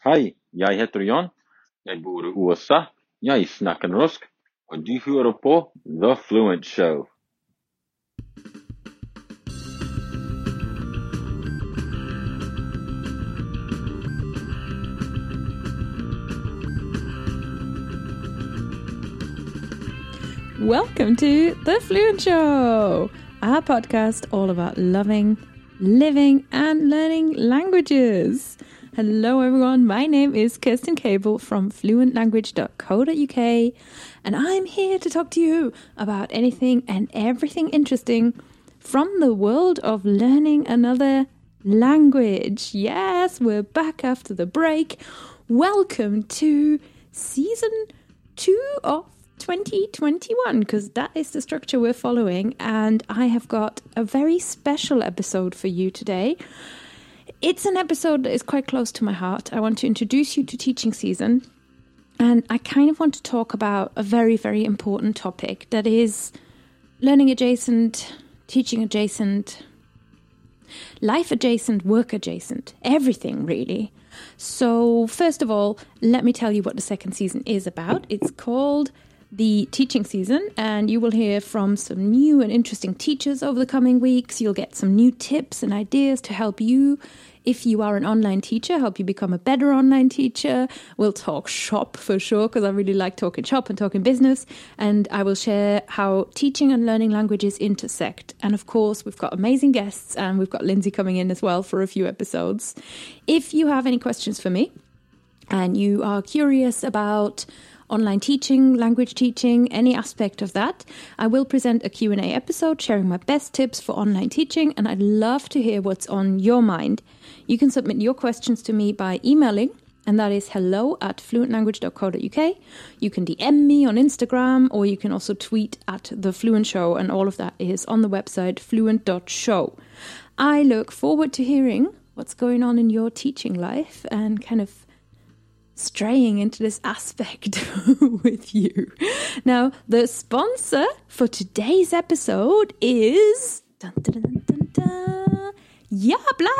Hei, jeg heter Jan. Jeg bor i USA. Jeg snakker norsk. Og du hører på The Fluent Show. Welcome to The Fluent Show, our podcast all about loving, living, and learning languages. Hello, everyone. My name is Kerstin Cable from fluentlanguage.co.uk, and I'm here to talk to you about anything and everything interesting from the world of learning another language. Yes, we're back after the break. Welcome to season two of 2021 because that is the structure we're following. And I have got a very special episode for you today. It's an episode that is quite close to my heart. I want to introduce you to teaching season. And I kind of want to talk about a very, very important topic that is learning adjacent, teaching adjacent, life adjacent, work adjacent, everything really. So, first of all, let me tell you what the second season is about. It's called the teaching season, and you will hear from some new and interesting teachers over the coming weeks. You'll get some new tips and ideas to help you. If you are an online teacher, help you become a better online teacher. We'll talk shop for sure, because I really like talking shop and talking business. And I will share how teaching and learning languages intersect. And of course, we've got amazing guests, and we've got Lindsay coming in as well for a few episodes. If you have any questions for me, and you are curious about online teaching, language teaching, any aspect of that, I will present a Q&A episode sharing my best tips for online teaching and I'd love to hear what's on your mind. You can submit your questions to me by emailing and that is hello at fluentlanguage.co.uk. You can DM me on Instagram or you can also tweet at The Fluent Show, and all of that is on the website fluent.show. I look forward to hearing what's going on in your teaching life and kind of straying into this aspect with you. Now, the sponsor for today's episode is dun, dun, dun, Yabla!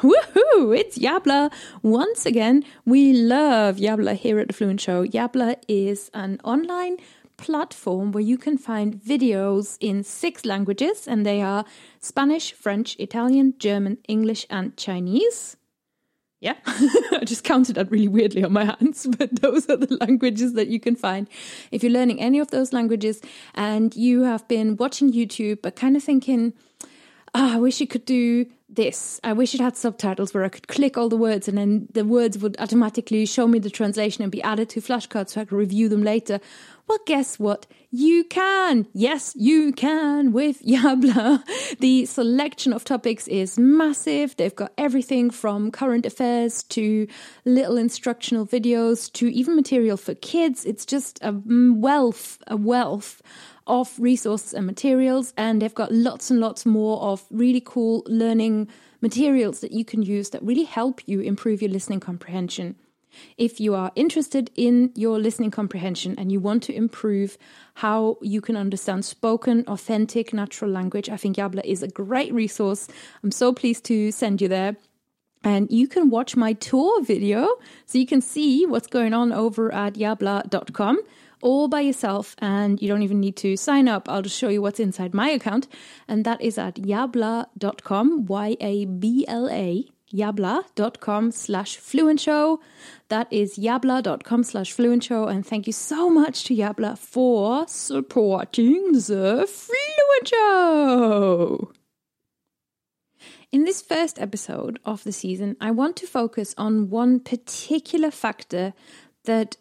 Woohoo! It's Yabla. Once again, we love Yabla here at the Fluent Show. Yabla is an online platform where you can find videos in six languages, and they are Spanish, French, Italian, German, English, and Chinese. Yeah, I just counted that really weirdly on my hands, but those are the languages that you can find. If you're learning any of those languages and you have been watching YouTube but kind of thinking, oh, I wish you could do this. I wish it had subtitles where I could click all the words and then the words would automatically show me the translation and be added to flashcards so I could review them later. Well, guess what? You can. Yes, you can with Yabla. The selection of topics is massive. They've got everything from current affairs to little instructional videos to even material for kids. It's just a wealth, a wealth of resources and materials. And they've got lots and lots more of really cool learning materials that you can use that really help you improve your listening comprehension. If you are interested in your listening comprehension and you want to improve how you can understand spoken, authentic, natural language, I think Yabla is a great resource. I'm so pleased to send you there. And you can watch my tour video so you can see what's going on over at yabla.com all by yourself and you don't even need to sign up. I'll just show you what's inside my account. And that is at yabla.com, Y A B L A yabla.com slash fluent show. That is yabla.com slash fluent show. And thank you so much to Yabla for supporting the fluent show. In this first episode of the season, I want to focus on one particular factor that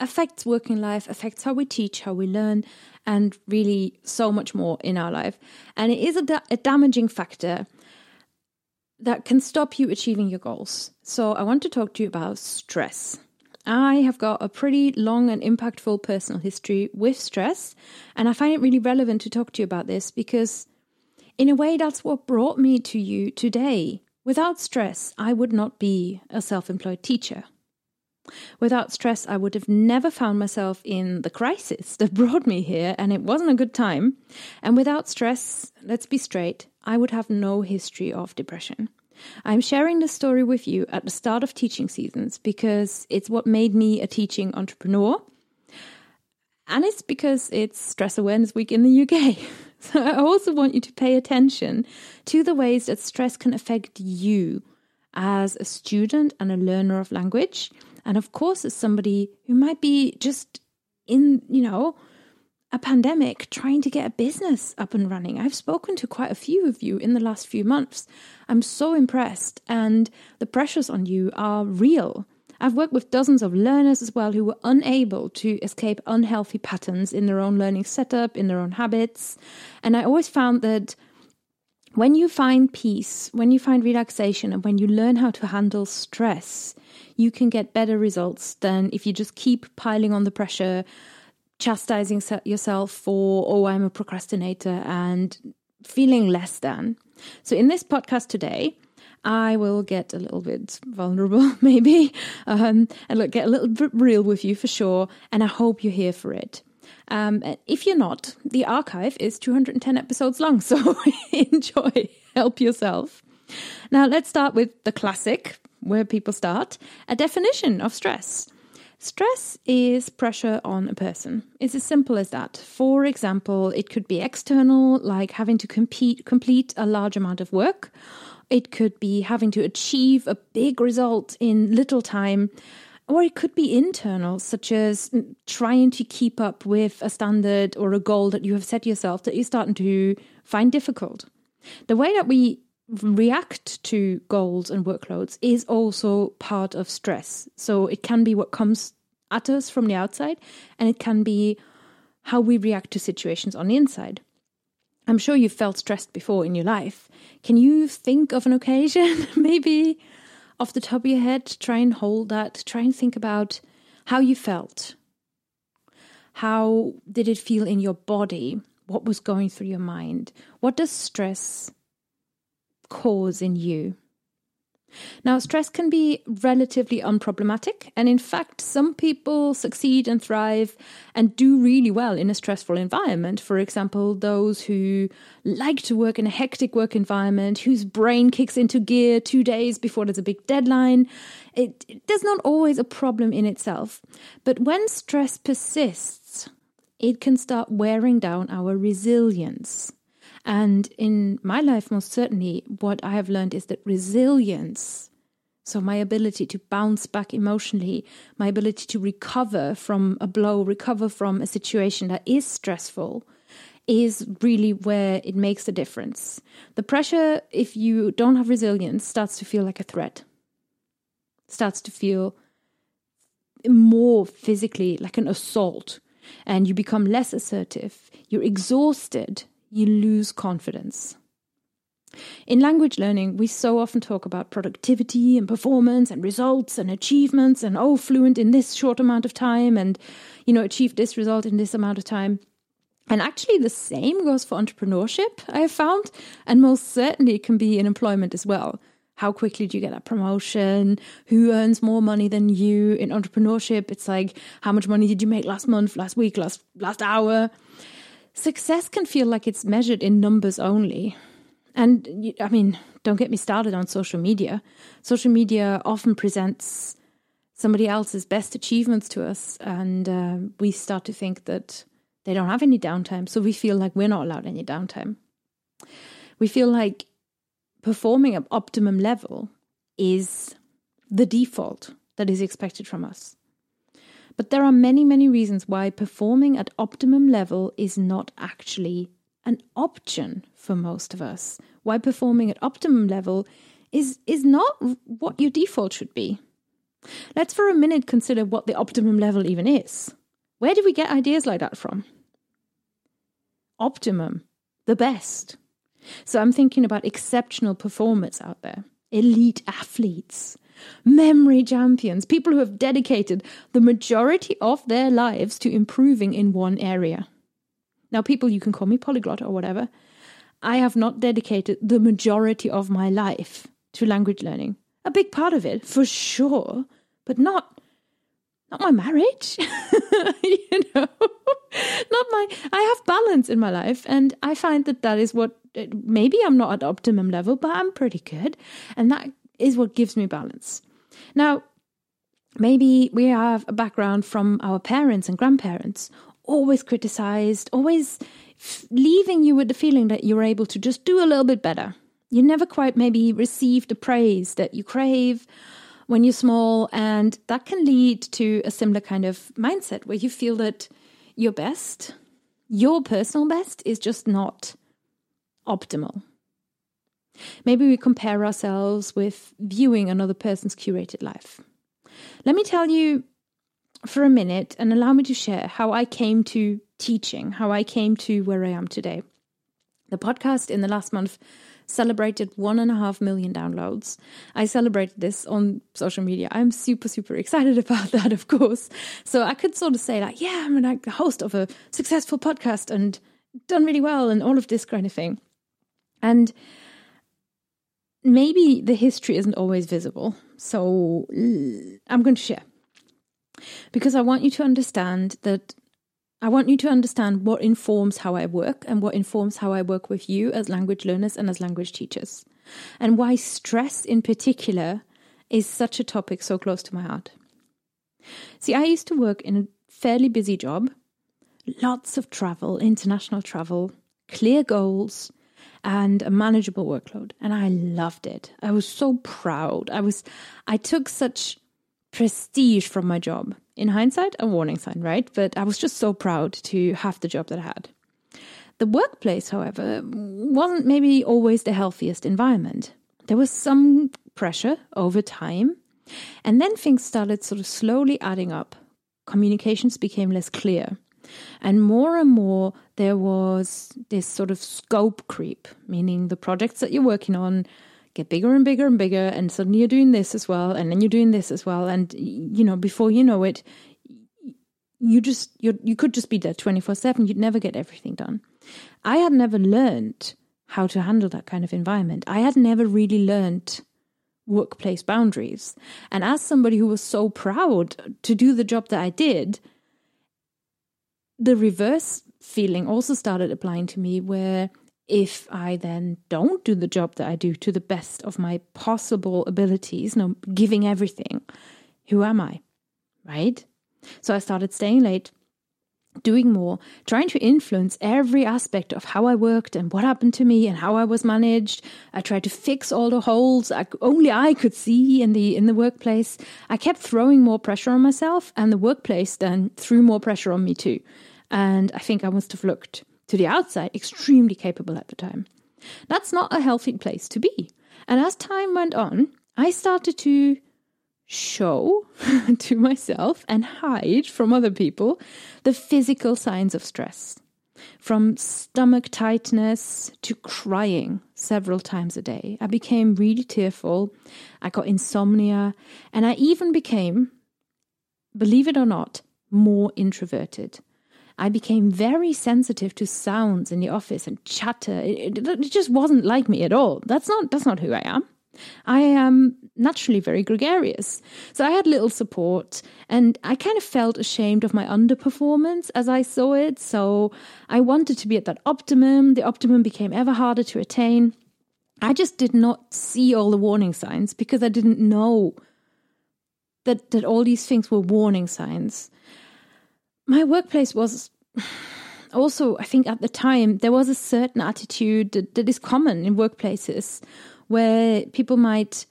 affects working life, affects how we teach, how we learn, and really so much more in our life. And it is a, da- a damaging factor that can stop you achieving your goals. So, I want to talk to you about stress. I have got a pretty long and impactful personal history with stress, and I find it really relevant to talk to you about this because, in a way, that's what brought me to you today. Without stress, I would not be a self employed teacher. Without stress, I would have never found myself in the crisis that brought me here, and it wasn't a good time. And without stress, let's be straight, I would have no history of depression. I'm sharing this story with you at the start of teaching seasons because it's what made me a teaching entrepreneur. And it's because it's Stress Awareness Week in the UK. So I also want you to pay attention to the ways that stress can affect you as a student and a learner of language. And of course, as somebody who might be just in, you know, a pandemic trying to get a business up and running. I've spoken to quite a few of you in the last few months. I'm so impressed, and the pressures on you are real. I've worked with dozens of learners as well who were unable to escape unhealthy patterns in their own learning setup, in their own habits. And I always found that when you find peace, when you find relaxation, and when you learn how to handle stress, you can get better results than if you just keep piling on the pressure, chastising yourself for, oh, I'm a procrastinator, and feeling less than. So, in this podcast today, I will get a little bit vulnerable, maybe, um, and get a little bit real with you for sure. And I hope you're here for it. Um, if you're not, the archive is 210 episodes long, so enjoy, help yourself. Now, let's start with the classic, where people start a definition of stress. Stress is pressure on a person. It's as simple as that. For example, it could be external, like having to compete, complete a large amount of work. It could be having to achieve a big result in little time. Or it could be internal, such as mm, trying to keep up with a standard or a goal that you have set yourself that you're starting to find difficult. The way that we react to goals and workloads is also part of stress. So it can be what comes at us from the outside, and it can be how we react to situations on the inside. I'm sure you've felt stressed before in your life. Can you think of an occasion, maybe off the top of your head? Try and hold that. Try and think about how you felt. How did it feel in your body? What was going through your mind? What does stress cause in you? Now, stress can be relatively unproblematic, and in fact, some people succeed and thrive and do really well in a stressful environment. For example, those who like to work in a hectic work environment, whose brain kicks into gear two days before there's a big deadline. It, it not always a problem in itself, but when stress persists, it can start wearing down our resilience. And in my life, most certainly, what I have learned is that resilience, so my ability to bounce back emotionally, my ability to recover from a blow, recover from a situation that is stressful, is really where it makes a difference. The pressure, if you don't have resilience, starts to feel like a threat, starts to feel more physically like an assault, and you become less assertive. You're exhausted you lose confidence. In language learning, we so often talk about productivity and performance and results and achievements and oh, fluent in this short amount of time and, you know, achieve this result in this amount of time. And actually, the same goes for entrepreneurship, I have found, and most certainly can be in employment as well. How quickly do you get that promotion? Who earns more money than you? In entrepreneurship, it's like, how much money did you make last month, last week, last, last hour? Success can feel like it's measured in numbers only. And I mean, don't get me started on social media. Social media often presents somebody else's best achievements to us, and uh, we start to think that they don't have any downtime. So we feel like we're not allowed any downtime. We feel like performing at optimum level is the default that is expected from us. But there are many, many reasons why performing at optimum level is not actually an option for most of us. Why performing at optimum level is, is not what your default should be. Let's for a minute consider what the optimum level even is. Where do we get ideas like that from? Optimum, the best. So I'm thinking about exceptional performers out there, elite athletes, memory champions, people who have dedicated the majority of their lives to improving in one area. Now, people, you can call me polyglot or whatever. I have not dedicated the majority of my life to language learning. A big part of it, for sure, but not not my marriage. you know, not my. I have balance in my life, and I find that that is what maybe I'm not at optimum level, but I'm pretty good. And that is what gives me balance. Now, maybe we have a background from our parents and grandparents, always criticized, always leaving you with the feeling that you're able to just do a little bit better. You never quite maybe receive the praise that you crave when you're small, and that can lead to a similar kind of mindset where you feel that your best, your personal best, is just not optimal. Maybe we compare ourselves with viewing another person's curated life. Let me tell you for a minute and allow me to share how I came to teaching, how I came to where I am today. The podcast in the last month celebrated one and a half million downloads. I celebrated this on social media. I'm super, super excited about that, of course. So I could sort of say, like, yeah, I'm like the host of a successful podcast and done really well and all of this kind of thing. And maybe the history isn't always visible. So uh, I'm going to share because I want you to understand that I want you to understand what informs how I work and what informs how I work with you as language learners and as language teachers, and why stress in particular is such a topic so close to my heart. See, I used to work in a fairly busy job, lots of travel, international travel, clear goals, and a manageable workload and i loved it. I was so proud. I was i took such prestige from my job. In hindsight a warning sign right? But i was just so proud to have the job that i had. The workplace however wasn't maybe always the healthiest environment. There was some pressure over time and then things started sort of slowly adding up. Communications became less clear and more and more, there was this sort of scope creep, meaning the projects that you're working on get bigger and bigger and bigger, and suddenly you're doing this as well, and then you're doing this as well. And, you know, before you know it, you just you you could just be there 24/7 you'd never get everything done i had never learned how to handle that kind of environment i had never really learned workplace boundaries and as somebody who was so proud to do the job that i did the reverse feeling also started applying to me where if I then don't do the job that I do to the best of my possible abilities, no giving everything, who am I? Right? So I started staying late, doing more, trying to influence every aspect of how I worked and what happened to me and how I was managed. I tried to fix all the holes I, only I could see in the in the workplace. I kept throwing more pressure on myself, and the workplace then threw more pressure on me too. And I think I must have looked to the outside extremely capable at the time. That's not a healthy place to be. And as time went on, I started to show to myself and hide from other people the physical signs of stress. From stomach tightness to crying several times a day. I became really tearful. I got insomnia. And I even became, believe it or not, more introverted. I became very sensitive to sounds in the office and chatter. It, it, it, just wasn't like me at all. That's not that's not who I am. I am naturally very gregarious. So I had little support and I kind of felt ashamed of my underperformance as I saw it. So I wanted to be at that optimum. The optimum became ever harder to attain. I just did not see all the warning signs because I didn't know that that all these things were warning signs my workplace was also, I think at the time, there was a certain attitude that, that is common in workplaces where people might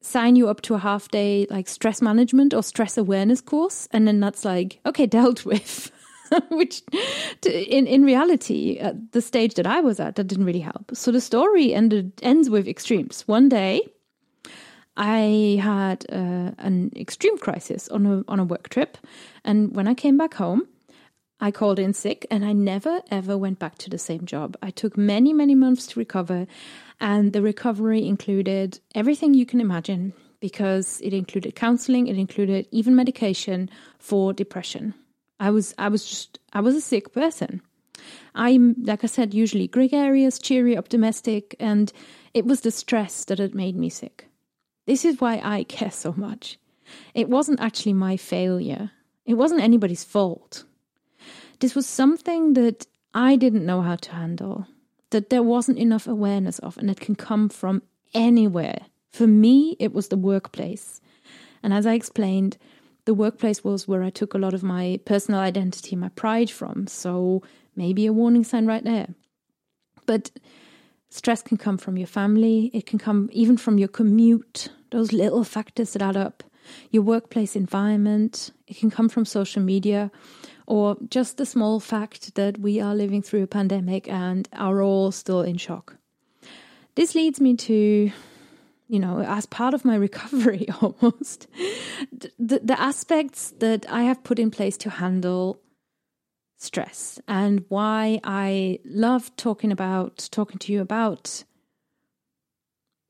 sign you up to a half day like stress management or stress awareness course and then that's like okay dealt with which in in reality at the stage that I was at that didn't really help so the story ended ends with extremes one day I had uh, an extreme crisis on a on a work trip, and when I came back home, I called in sick, and I never ever went back to the same job. I took many many months to recover, and the recovery included everything you can imagine because it included counseling, it included even medication for depression. I was I was just I was a sick person. I'm like I said, usually gregarious, cheery, optimistic, and it was the stress that had made me sick. This is why I care so much. It wasn't actually my failure, it wasn't anybody's fault. This was something that I didn't know how to handle. That there wasn't enough awareness of, and it can come from anywhere. For me, it was the workplace. And as I explained, the workplace was where I took a lot of my personal identity, my pride from. So maybe a warning sign right there. But stress can come from your family, it can come even from your commute, those little factors that add up, your workplace environment, it can come from social media, or just the small fact that we are living through a pandemic and are all still in shock. This leads me to, you know, as part of my recovery almost, the, the aspects that I have put in place to handle stress and why I love talking about, talking to you about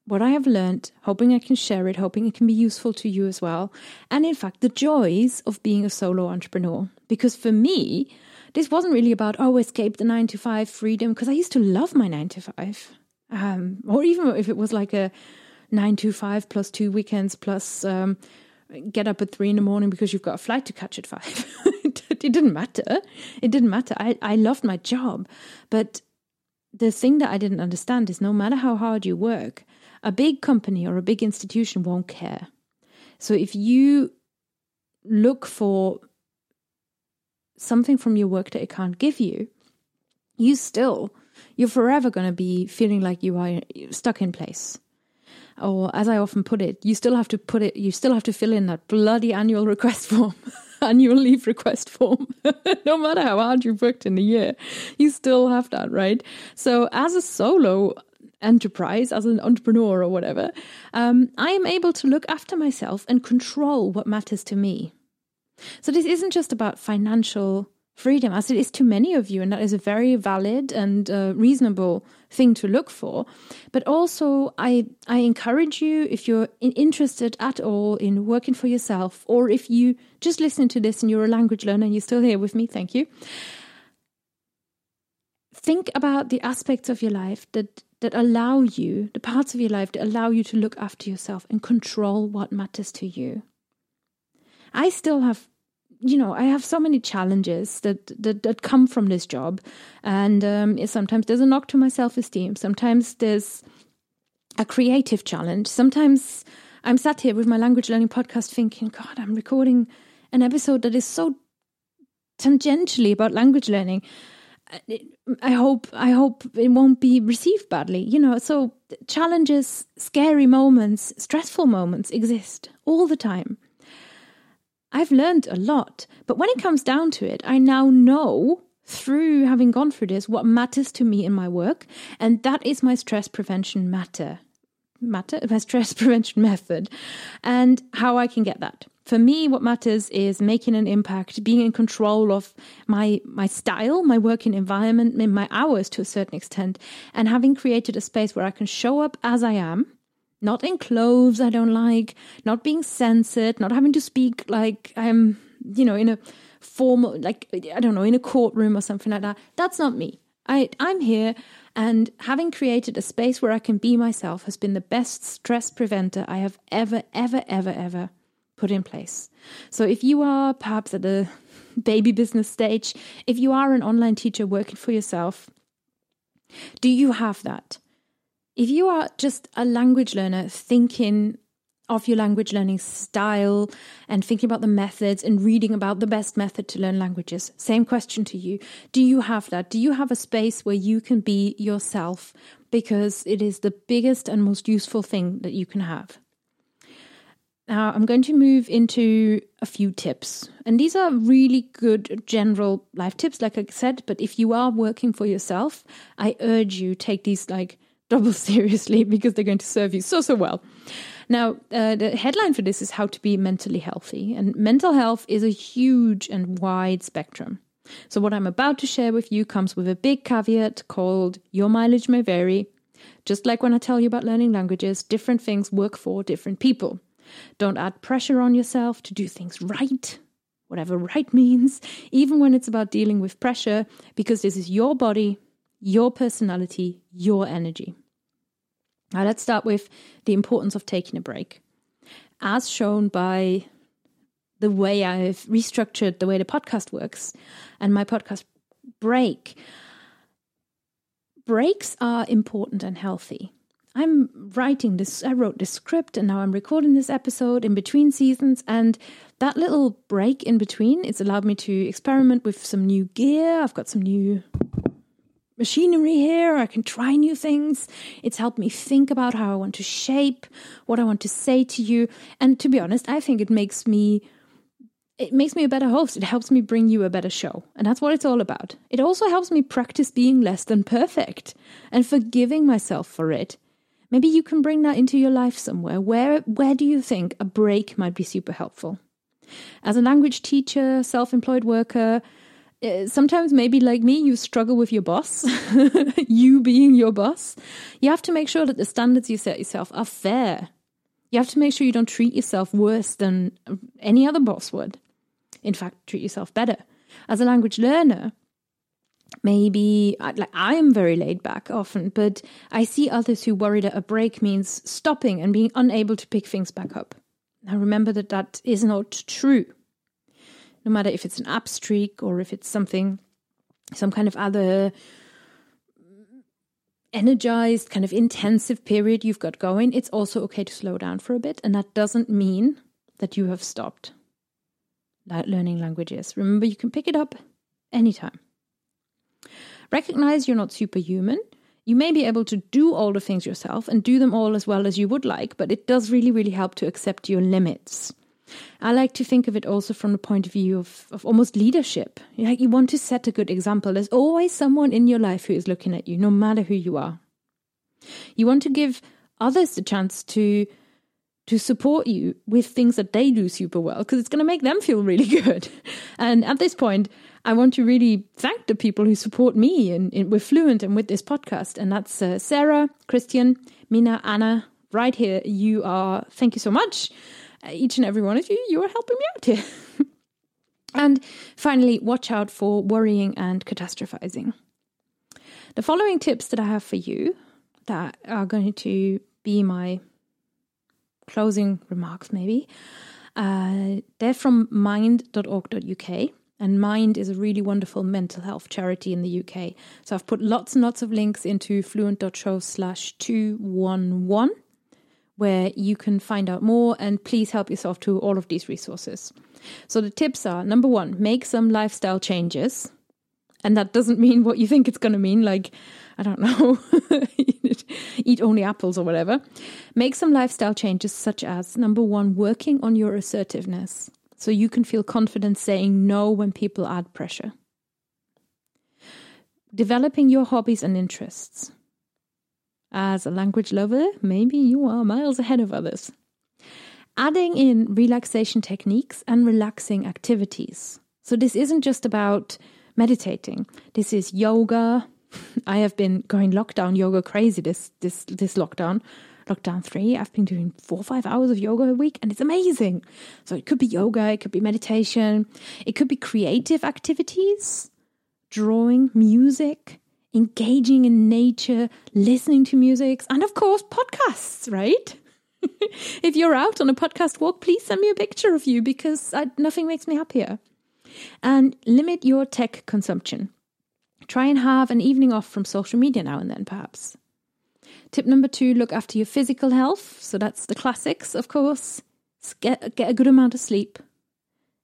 what I have learned, hoping I can share it, hoping it can be useful to you as well. And in fact, the joys of being a solo entrepreneur. Because for me, this wasn't really about, oh, escape the nine to five freedom, because I used to love my nine to five. Um, or even if it was like a nine to five plus two weekends plus um, get up at three in the morning because you've got a flight to catch at five. it didn't matter. It didn't matter. I, I loved my job. But the thing that I didn't understand is no matter how hard you work, a big company or a big institution won't care. So if you look for something from your work that it can't give you, you still, you're forever going to be feeling like you are stuck in place. Or as I often put it, you still have to put it, you still have to fill in that bloody annual request form, annual leave request form. no matter how hard you've worked in a year, you still have that, right? So as a solo enterprise, as an entrepreneur or whatever, um, I am able to look after myself and control what matters to me. So this isn't just about financial freedom, as it is to many of you, and that is a very valid and uh, reasonable thing to look for. But also, I I encourage you if you're interested at all in working for yourself, or if you just listen to this and you're a language learner and you're still here with me, thank you. Think about the aspects of your life that that allow you, the parts of your life that allow you to look after yourself and control what matters to you. I still have you know, I have so many challenges that that, that come from this job, and um, sometimes there's a knock to my self esteem. Sometimes there's a creative challenge. Sometimes I'm sat here with my language learning podcast, thinking, God, I'm recording an episode that is so tangentially about language learning, I hope I hope it won't be received badly. You know, so challenges, scary moments, stressful moments exist all the time. I've learned a lot, but when it comes down to it, I now know through having gone through this what matters to me in my work, and that is my stress prevention matter matter my stress prevention method and how I can get that for me what matters is making an impact being in control of my my style my working environment my hours to a certain extent and having created a space where i can show up as i am not in clothes i don't like not being censored not having to speak like i'm you know in a formal like i don't know in a courtroom or something like that. That's not me. I i'm here and having created a space where i can be myself has been the best stress preventer i have ever ever ever ever put in place. So if you are perhaps at the baby business stage, if you are an online teacher working for yourself, do you have that? If you are just a language learner thinking of your language learning style and thinking about the methods and reading about the best method to learn languages, same question to you. Do you have that? Do you have a space where you can be yourself? Because it is the biggest and most useful thing that you can have. Now, I'm going to move into a few tips. And these are really good general life tips, like I said. But if you are working for yourself, I urge you take these like double seriously because they're going to serve you so, so well. Now, uh, the headline for this is How to Be Mentally Healthy. And mental health is a huge and wide spectrum. So, what I'm about to share with you comes with a big caveat called Your mileage may vary. Just like when I tell you about learning languages, different things work for different people. Don't add pressure on yourself to do things right, whatever right means, even when it's about dealing with pressure, because this is your body, your personality, your energy. Now, let's start with the importance of taking a break. As shown by the way I've restructured the way the podcast works and my podcast break, breaks are important and healthy. I'm writing this, I wrote this script and now I'm recording this episode in between seasons. And that little break in between, it's allowed me to experiment with some new gear. I've got some new machinery here. I can try new things. It's helped me think about how I want to shape, what I want to say to you. And to be honest, I think it makes me it makes me a better host. It helps me bring you a better show. And that's what it's all about. It also helps me practice being less than perfect and forgiving myself for it. Maybe you can bring that into your life somewhere. Where where do you think a break might be super helpful? As a language teacher, self-employed worker, uh, sometimes maybe like me you struggle with your boss you being your boss you have to make sure that the standards you set yourself are fair you have to make sure you don't treat yourself worse than any other boss would in fact treat yourself better as a language learner maybe uh, like i am very laid back often but i see others who worry that a break means stopping and being unable to pick things back up now remember that that is not true no matter if it's an app streak or if it's something, some kind of other energized, kind of intensive period you've got going, it's also okay to slow down for a bit. And that doesn't mean that you have stopped learning languages. Remember, you can pick it up anytime. Recognize you're not superhuman. You may be able to do all the things yourself and do them all as well as you would like, but it does really, really help to accept your limits. I like to think of it also from the point of view of, of almost leadership. Like you want to set a good example. There's always someone in your life who is looking at you, no matter who you are. You want to give others the chance to to support you with things that they do super well because it's going to make them feel really good. And at this point, I want to really thank the people who support me and, with Fluent and with this podcast. And that's uh, Sarah, Christian, Mina, Anna, right here. You are, thank you so much each and every one of you, you are helping me out here. and finally, watch out for worrying and catastrophizing. The following tips that I have for you that are going to be my closing remarks, maybe, uh, they're from mind.org.uk. And Mind is a really wonderful mental health charity in the UK. So I've put lots and lots of links into fluent.show slash 211 where you can find out more and please help yourself to all of these resources. So the tips are number one, make some lifestyle changes. And that doesn't mean what you think it's going to mean, like, I don't know, eat only apples or whatever. Make some lifestyle changes, such as number one, working on your assertiveness so you can feel confident saying no when people add pressure. Developing your hobbies and interests. As a language lover, maybe you are miles ahead of others. Adding in relaxation techniques and relaxing activities. So, this isn't just about meditating, this is yoga. I have been going lockdown yoga crazy this, this, this lockdown. Lockdown three, I've been doing four or five hours of yoga a week and it's amazing. So, it could be yoga, it could be meditation, it could be creative activities, drawing, music, engaging in nature, listening to music, and of course, podcasts, right? if you're out on a podcast walk, please send me a picture of you because I, nothing makes me happier. And limit your tech consumption. Try and have an evening off from social media now and then, perhaps. Tip number two look after your physical health. So that's the classics, of course. Get, get a good amount of sleep,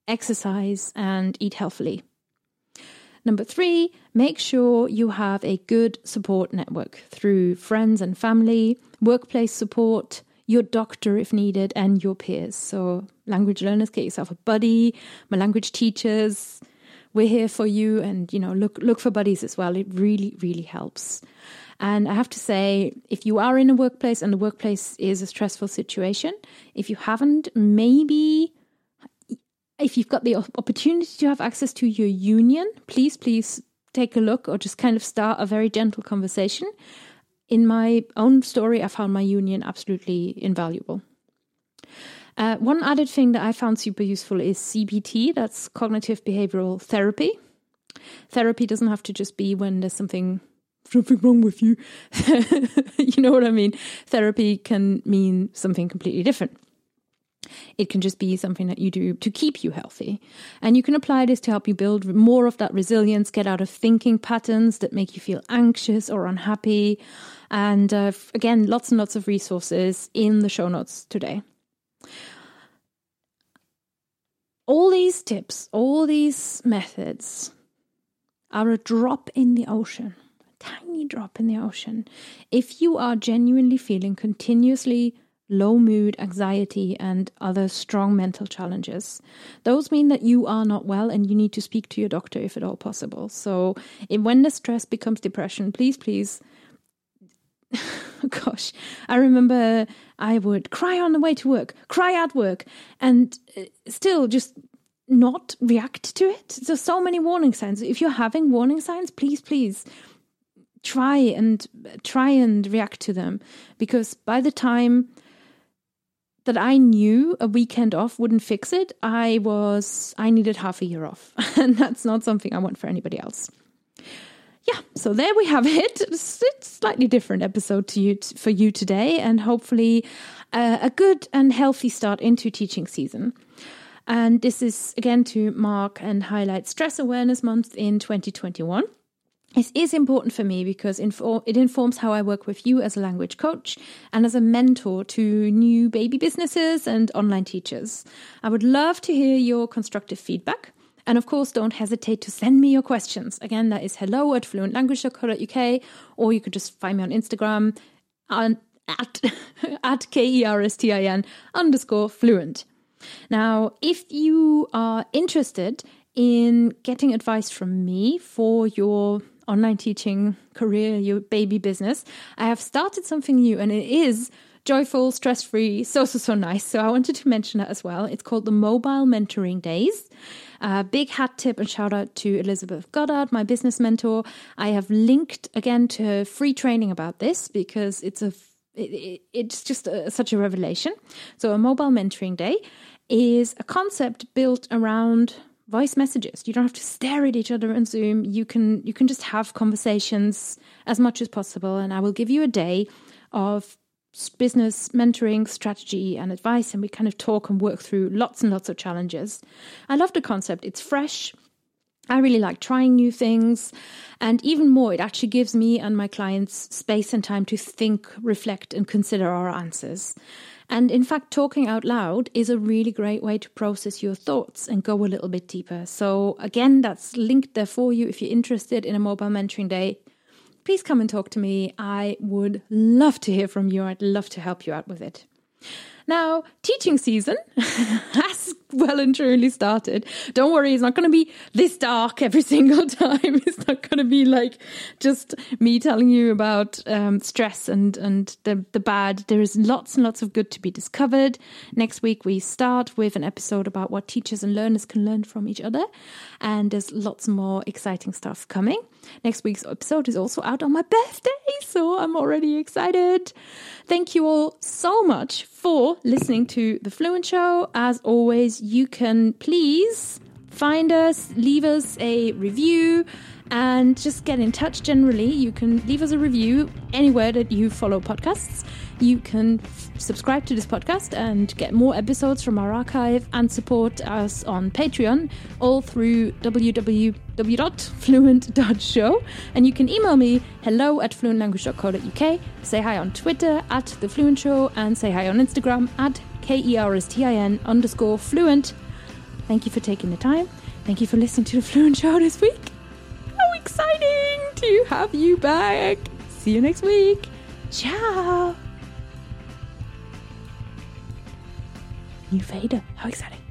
exercise, and eat healthily. Number three, make sure you have a good support network through friends and family, workplace support, your doctor if needed, and your peers. So, language learners, get yourself a buddy. My language teachers, we're here for you, and you know, look look for buddies as well. It really, really helps. And I have to say, if you are in a workplace and the workplace is a stressful situation, if you haven't, maybe if you've got the opportunity to have access to your union, please, please take a look or just kind of start a very gentle conversation. In my own story, I found my union absolutely invaluable. Uh, one added thing that I found super useful is CBT, that's cognitive behavioral therapy. Therapy doesn't have to just be when there's something something wrong with you. you know what I mean? Therapy can mean something completely different. It can just be something that you do to keep you healthy. And you can apply this to help you build more of that resilience, get out of thinking patterns that make you feel anxious or unhappy. And uh, again, lots and lots of resources in the show notes today. All these tips, all these methods are a drop in the ocean, a tiny drop in the ocean. If you are genuinely feeling continuously low mood, anxiety, and other strong mental challenges. Those mean that you are not well and you need to speak to your doctor if at all possible. So, when the stress becomes depression, please, please. Gosh, I remember I would cry on the way to work, cry at work, and uh, still just not react to it. There's so many warning signs. If you're having warning signs, please, please try and try and react to them because by the time that I knew a weekend off wouldn't fix it, I was I needed half a year off, and that's not something I want for anybody else. Yeah, so there we have it. It's, a slightly different episode to you for you today, and hopefully uh, a good and healthy start into teaching season. And this is again to mark and highlight Stress Awareness Month in 2021. It is important for me because it informs how I work with you as a language coach and as a mentor to new baby businesses and online teachers. I would love to hear your constructive feedback. And of course, don't hesitate to send me your questions. Again, that is hello at fluentlanguage.co.uk, or you could just find me on Instagram at, at K-E-R-S-T-I-N underscore fluent. Now, if you are interested in getting advice from me for your online teaching career, your baby business, I have started something new and it is joyful, stress free, so, so, so nice. So I wanted to mention that as well. It's called the Mobile Mentoring Days. Uh, big hat tip and shout out to Elizabeth Goddard, my business mentor. I have linked again to her free training about this because it's a it, it, it's just a, such a revelation. So a mobile mentoring day is a concept built around voice messages. You don't have to stare at each other on Zoom. You can you can just have conversations as much as possible and I will give you a day of business mentoring, strategy and advice and we kind of talk and work through lots and lots of challenges. I love the concept. It's fresh. I really like trying new things. And even more, it actually gives me and my clients space and time to think, reflect, and consider our answers. And in fact, talking out loud is a really great way to process your thoughts and go a little bit deeper. So, again, that's linked there for you. If you're interested in a mobile mentoring day, please come and talk to me. I would love to hear from you. I'd love to help you out with it. Now, teaching season has well and truly started. Don't worry, it's not going to be this dark every single time. It's not going to be like just me telling you about um, stress and and the the bad. There is lots and lots of good to be discovered. Next week we start with an episode about what teachers and learners can learn from each other, and there's lots more exciting stuff coming. Next week's episode is also out on my birthday, so I'm already excited. Thank you all so much for listening to The Fluent Show. As always, you can please find us, leave us a review, and just get in touch generally. You can leave us a review anywhere that you follow podcasts. You can f- subscribe to this podcast and get more episodes from our archive and support us on Patreon, all through www.fluent.show. And you can email me hello at fluentlanguage.co.uk, say hi on Twitter at The Fluent Show, and say hi on Instagram at K E R S T I N underscore fluent. Thank you for taking the time. Thank you for listening to The Fluent Show this week. How exciting to have you back! See you next week. Ciao! New fader. How exciting.